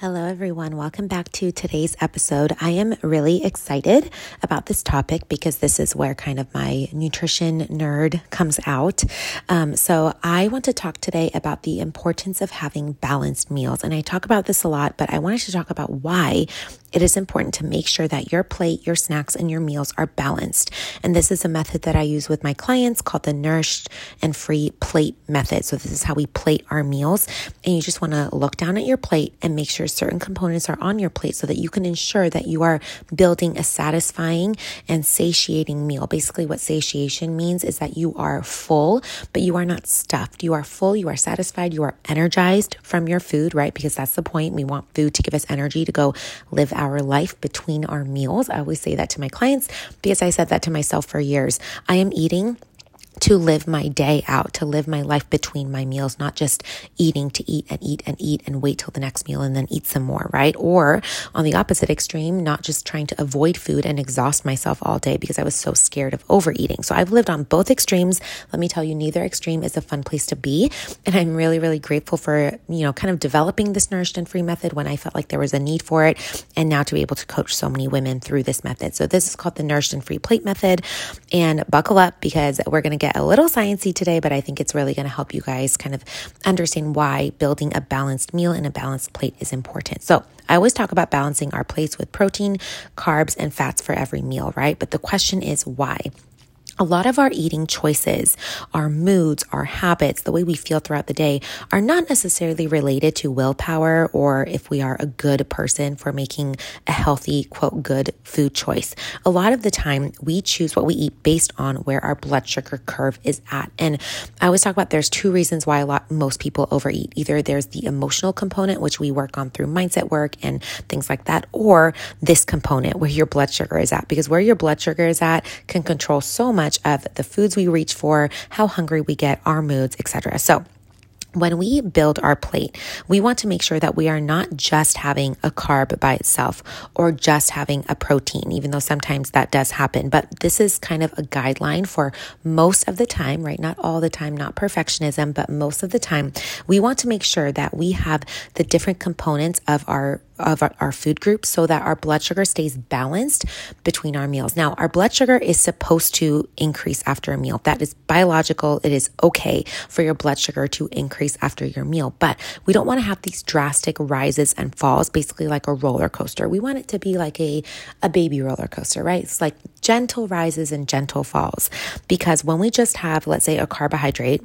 Hello, everyone. Welcome back to today's episode. I am really excited about this topic because this is where kind of my nutrition nerd comes out. Um, so, I want to talk today about the importance of having balanced meals. And I talk about this a lot, but I wanted to talk about why it is important to make sure that your plate, your snacks, and your meals are balanced. And this is a method that I use with my clients called the nourished and free plate method. So, this is how we plate our meals. And you just want to look down at your plate and make sure certain components are on your plate so that you can ensure that you are building a satisfying and satiating meal. Basically, what satiation means is that you are full, but you are not stuffed. You are full, you are satisfied, you are energized from your food, right? Because that's the point. We want food to give us energy to go live our life between our meals. I always say that to my clients because I said that to myself for years. I am eating to live my day out, to live my life between my meals, not just eating to eat and eat and eat and wait till the next meal and then eat some more, right? Or on the opposite extreme, not just trying to avoid food and exhaust myself all day because I was so scared of overeating. So I've lived on both extremes. Let me tell you, neither extreme is a fun place to be. And I'm really, really grateful for, you know, kind of developing this nourished and free method when I felt like there was a need for it. And now to be able to coach so many women through this method. So this is called the nourished and free plate method. And buckle up because we're going to get get a little sciencey today, but I think it's really going to help you guys kind of understand why building a balanced meal and a balanced plate is important. So I always talk about balancing our plates with protein, carbs, and fats for every meal, right? But the question is why? A lot of our eating choices, our moods, our habits, the way we feel throughout the day are not necessarily related to willpower or if we are a good person for making a healthy, quote, good food choice. A lot of the time we choose what we eat based on where our blood sugar curve is at. And I always talk about there's two reasons why a lot, most people overeat. Either there's the emotional component, which we work on through mindset work and things like that, or this component where your blood sugar is at, because where your blood sugar is at can control so much much of the foods we reach for, how hungry we get, our moods, etc. So when we build our plate, we want to make sure that we are not just having a carb by itself or just having a protein, even though sometimes that does happen. But this is kind of a guideline for most of the time, right? Not all the time, not perfectionism, but most of the time, we want to make sure that we have the different components of our of our, food groups so that our blood sugar stays balanced between our meals. Now, our blood sugar is supposed to increase after a meal. That is biological. It is okay for your blood sugar to increase after your meal, but we don't want to have these drastic rises and falls, basically like a roller coaster. We want it to be like a, a baby roller coaster, right? It's like gentle rises and gentle falls because when we just have, let's say, a carbohydrate,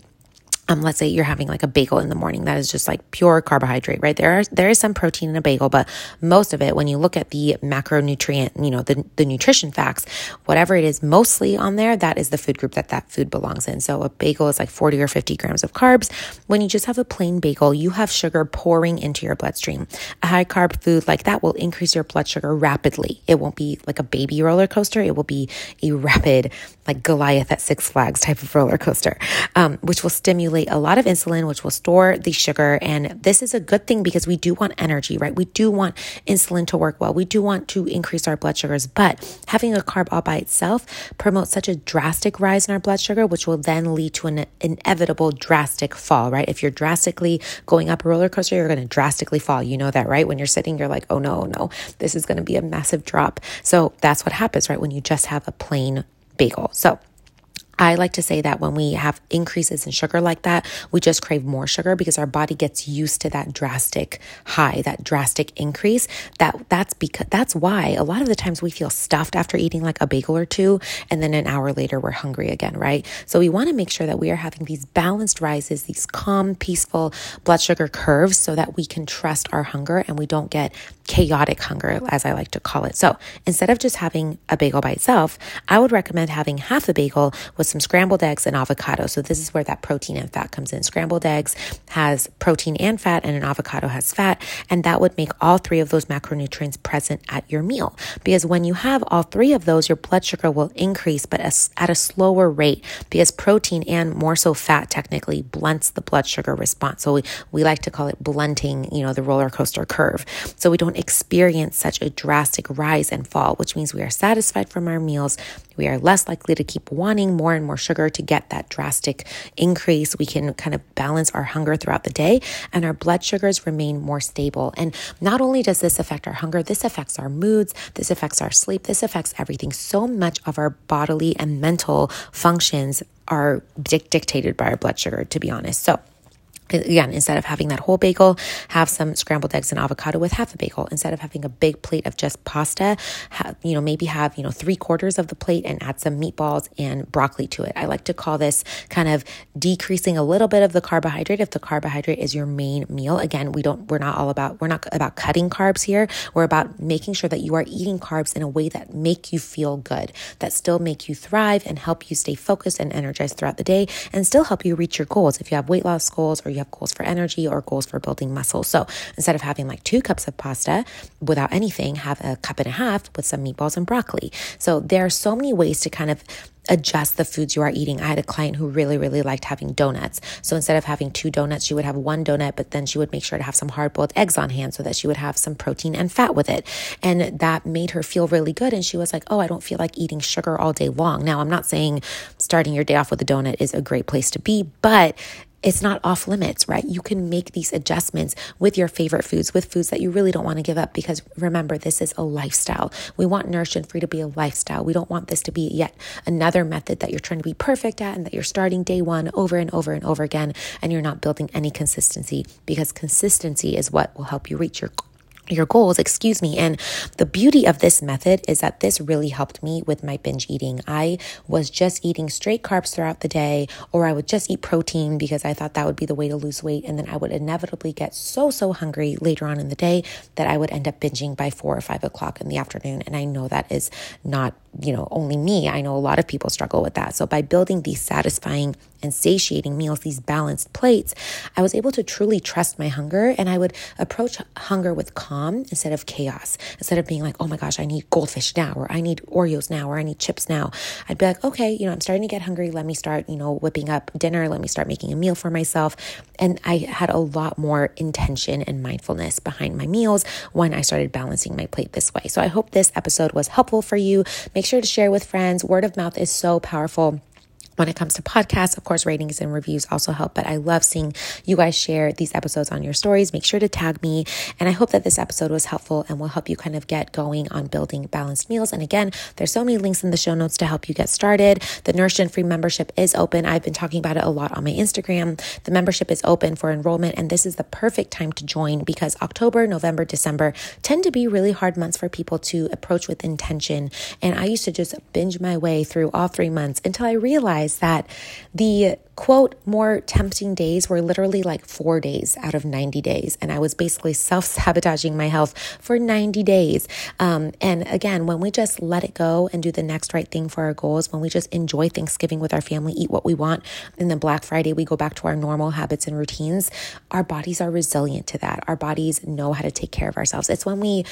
um, let's say you're having like a bagel in the morning that is just like pure carbohydrate right? There are, there is some protein in a bagel but most of it when you look at the macronutrient you know the, the nutrition facts whatever it is mostly on there that is the food group that that food belongs in. So a bagel is like 40 or 50 grams of carbs. When you just have a plain bagel you have sugar pouring into your bloodstream. A high carb food like that will increase your blood sugar rapidly. It won't be like a baby roller coaster. It will be a rapid like goliath at six flags type of roller coaster um, which will stimulate a lot of insulin, which will store the sugar. And this is a good thing because we do want energy, right? We do want insulin to work well. We do want to increase our blood sugars, but having a carb all by itself promotes such a drastic rise in our blood sugar, which will then lead to an inevitable drastic fall, right? If you're drastically going up a roller coaster, you're going to drastically fall. You know that, right? When you're sitting, you're like, oh no, no, this is going to be a massive drop. So that's what happens, right? When you just have a plain bagel. So I like to say that when we have increases in sugar like that, we just crave more sugar because our body gets used to that drastic high, that drastic increase. That that's because that's why a lot of the times we feel stuffed after eating like a bagel or two and then an hour later we're hungry again, right? So we want to make sure that we are having these balanced rises, these calm, peaceful blood sugar curves so that we can trust our hunger and we don't get chaotic hunger, as I like to call it. So instead of just having a bagel by itself, I would recommend having half a bagel with some scrambled eggs and avocado. So this is where that protein and fat comes in. Scrambled eggs has protein and fat, and an avocado has fat. And that would make all three of those macronutrients present at your meal. Because when you have all three of those, your blood sugar will increase, but at a slower rate because protein and more so fat technically blunts the blood sugar response. So we, we like to call it blunting, you know, the roller coaster curve. So we don't experience such a drastic rise and fall, which means we are satisfied from our meals. We are less likely to keep wanting more and more sugar to get that drastic increase. We can kind of balance our hunger throughout the day and our blood sugars remain more stable. And not only does this affect our hunger, this affects our moods, this affects our sleep, this affects everything. So much of our bodily and mental functions are dictated by our blood sugar, to be honest. So, Again, instead of having that whole bagel, have some scrambled eggs and avocado with half a bagel. Instead of having a big plate of just pasta, have, you know, maybe have, you know, three quarters of the plate and add some meatballs and broccoli to it. I like to call this kind of decreasing a little bit of the carbohydrate if the carbohydrate is your main meal. Again, we don't, we're not all about, we're not about cutting carbs here. We're about making sure that you are eating carbs in a way that make you feel good, that still make you thrive and help you stay focused and energized throughout the day and still help you reach your goals. If you have weight loss goals or you have goals for energy or goals for building muscle. So instead of having like two cups of pasta without anything, have a cup and a half with some meatballs and broccoli. So there are so many ways to kind of adjust the foods you are eating. I had a client who really, really liked having donuts. So instead of having two donuts, she would have one donut, but then she would make sure to have some hard boiled eggs on hand so that she would have some protein and fat with it. And that made her feel really good. And she was like, Oh, I don't feel like eating sugar all day long. Now, I'm not saying starting your day off with a donut is a great place to be, but it's not off limits, right? You can make these adjustments with your favorite foods, with foods that you really don't want to give up. Because remember, this is a lifestyle. We want Nourish and Free to be a lifestyle. We don't want this to be yet another method that you're trying to be perfect at and that you're starting day one over and over and over again, and you're not building any consistency because consistency is what will help you reach your your goals, excuse me. And the beauty of this method is that this really helped me with my binge eating. I was just eating straight carbs throughout the day, or I would just eat protein because I thought that would be the way to lose weight. And then I would inevitably get so, so hungry later on in the day that I would end up binging by four or five o'clock in the afternoon. And I know that is not, you know, only me. I know a lot of people struggle with that. So by building these satisfying and satiating meals, these balanced plates, I was able to truly trust my hunger and I would approach hunger with calm instead of chaos. Instead of being like, oh my gosh, I need goldfish now, or I need Oreos now, or I need chips now. I'd be like, okay, you know, I'm starting to get hungry. Let me start, you know, whipping up dinner. Let me start making a meal for myself. And I had a lot more intention and mindfulness behind my meals when I started balancing my plate this way. So I hope this episode was helpful for you. Make sure to share with friends. Word of mouth is so powerful when it comes to podcasts, of course, ratings and reviews also help. But I love seeing you guys share these episodes on your stories. Make sure to tag me. And I hope that this episode was helpful and will help you kind of get going on building balanced meals. And again, there's so many links in the show notes to help you get started. The Nourished and Free membership is open. I've been talking about it a lot on my Instagram. The membership is open for enrollment, and this is the perfect time to join because October, November, December tend to be really hard months for people to approach with intention. And I used to just binge my way through all three months until I realized that the quote more tempting days were literally like four days out of 90 days. And I was basically self sabotaging my health for 90 days. Um, and again, when we just let it go and do the next right thing for our goals, when we just enjoy Thanksgiving with our family, eat what we want, and then Black Friday, we go back to our normal habits and routines, our bodies are resilient to that. Our bodies know how to take care of ourselves. It's when we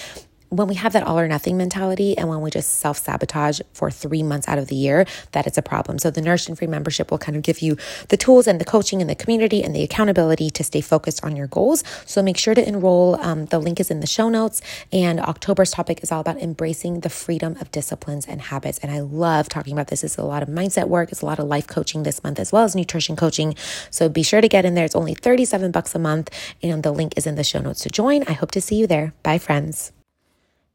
when we have that all or nothing mentality and when we just self sabotage for three months out of the year, that it's a problem. So the and Free membership will kind of give you the tools and the coaching and the community and the accountability to stay focused on your goals. So make sure to enroll. Um, the link is in the show notes. And October's topic is all about embracing the freedom of disciplines and habits. And I love talking about this. It's a lot of mindset work. It's a lot of life coaching this month as well as nutrition coaching. So be sure to get in there. It's only 37 bucks a month. And the link is in the show notes to join. I hope to see you there. Bye, friends.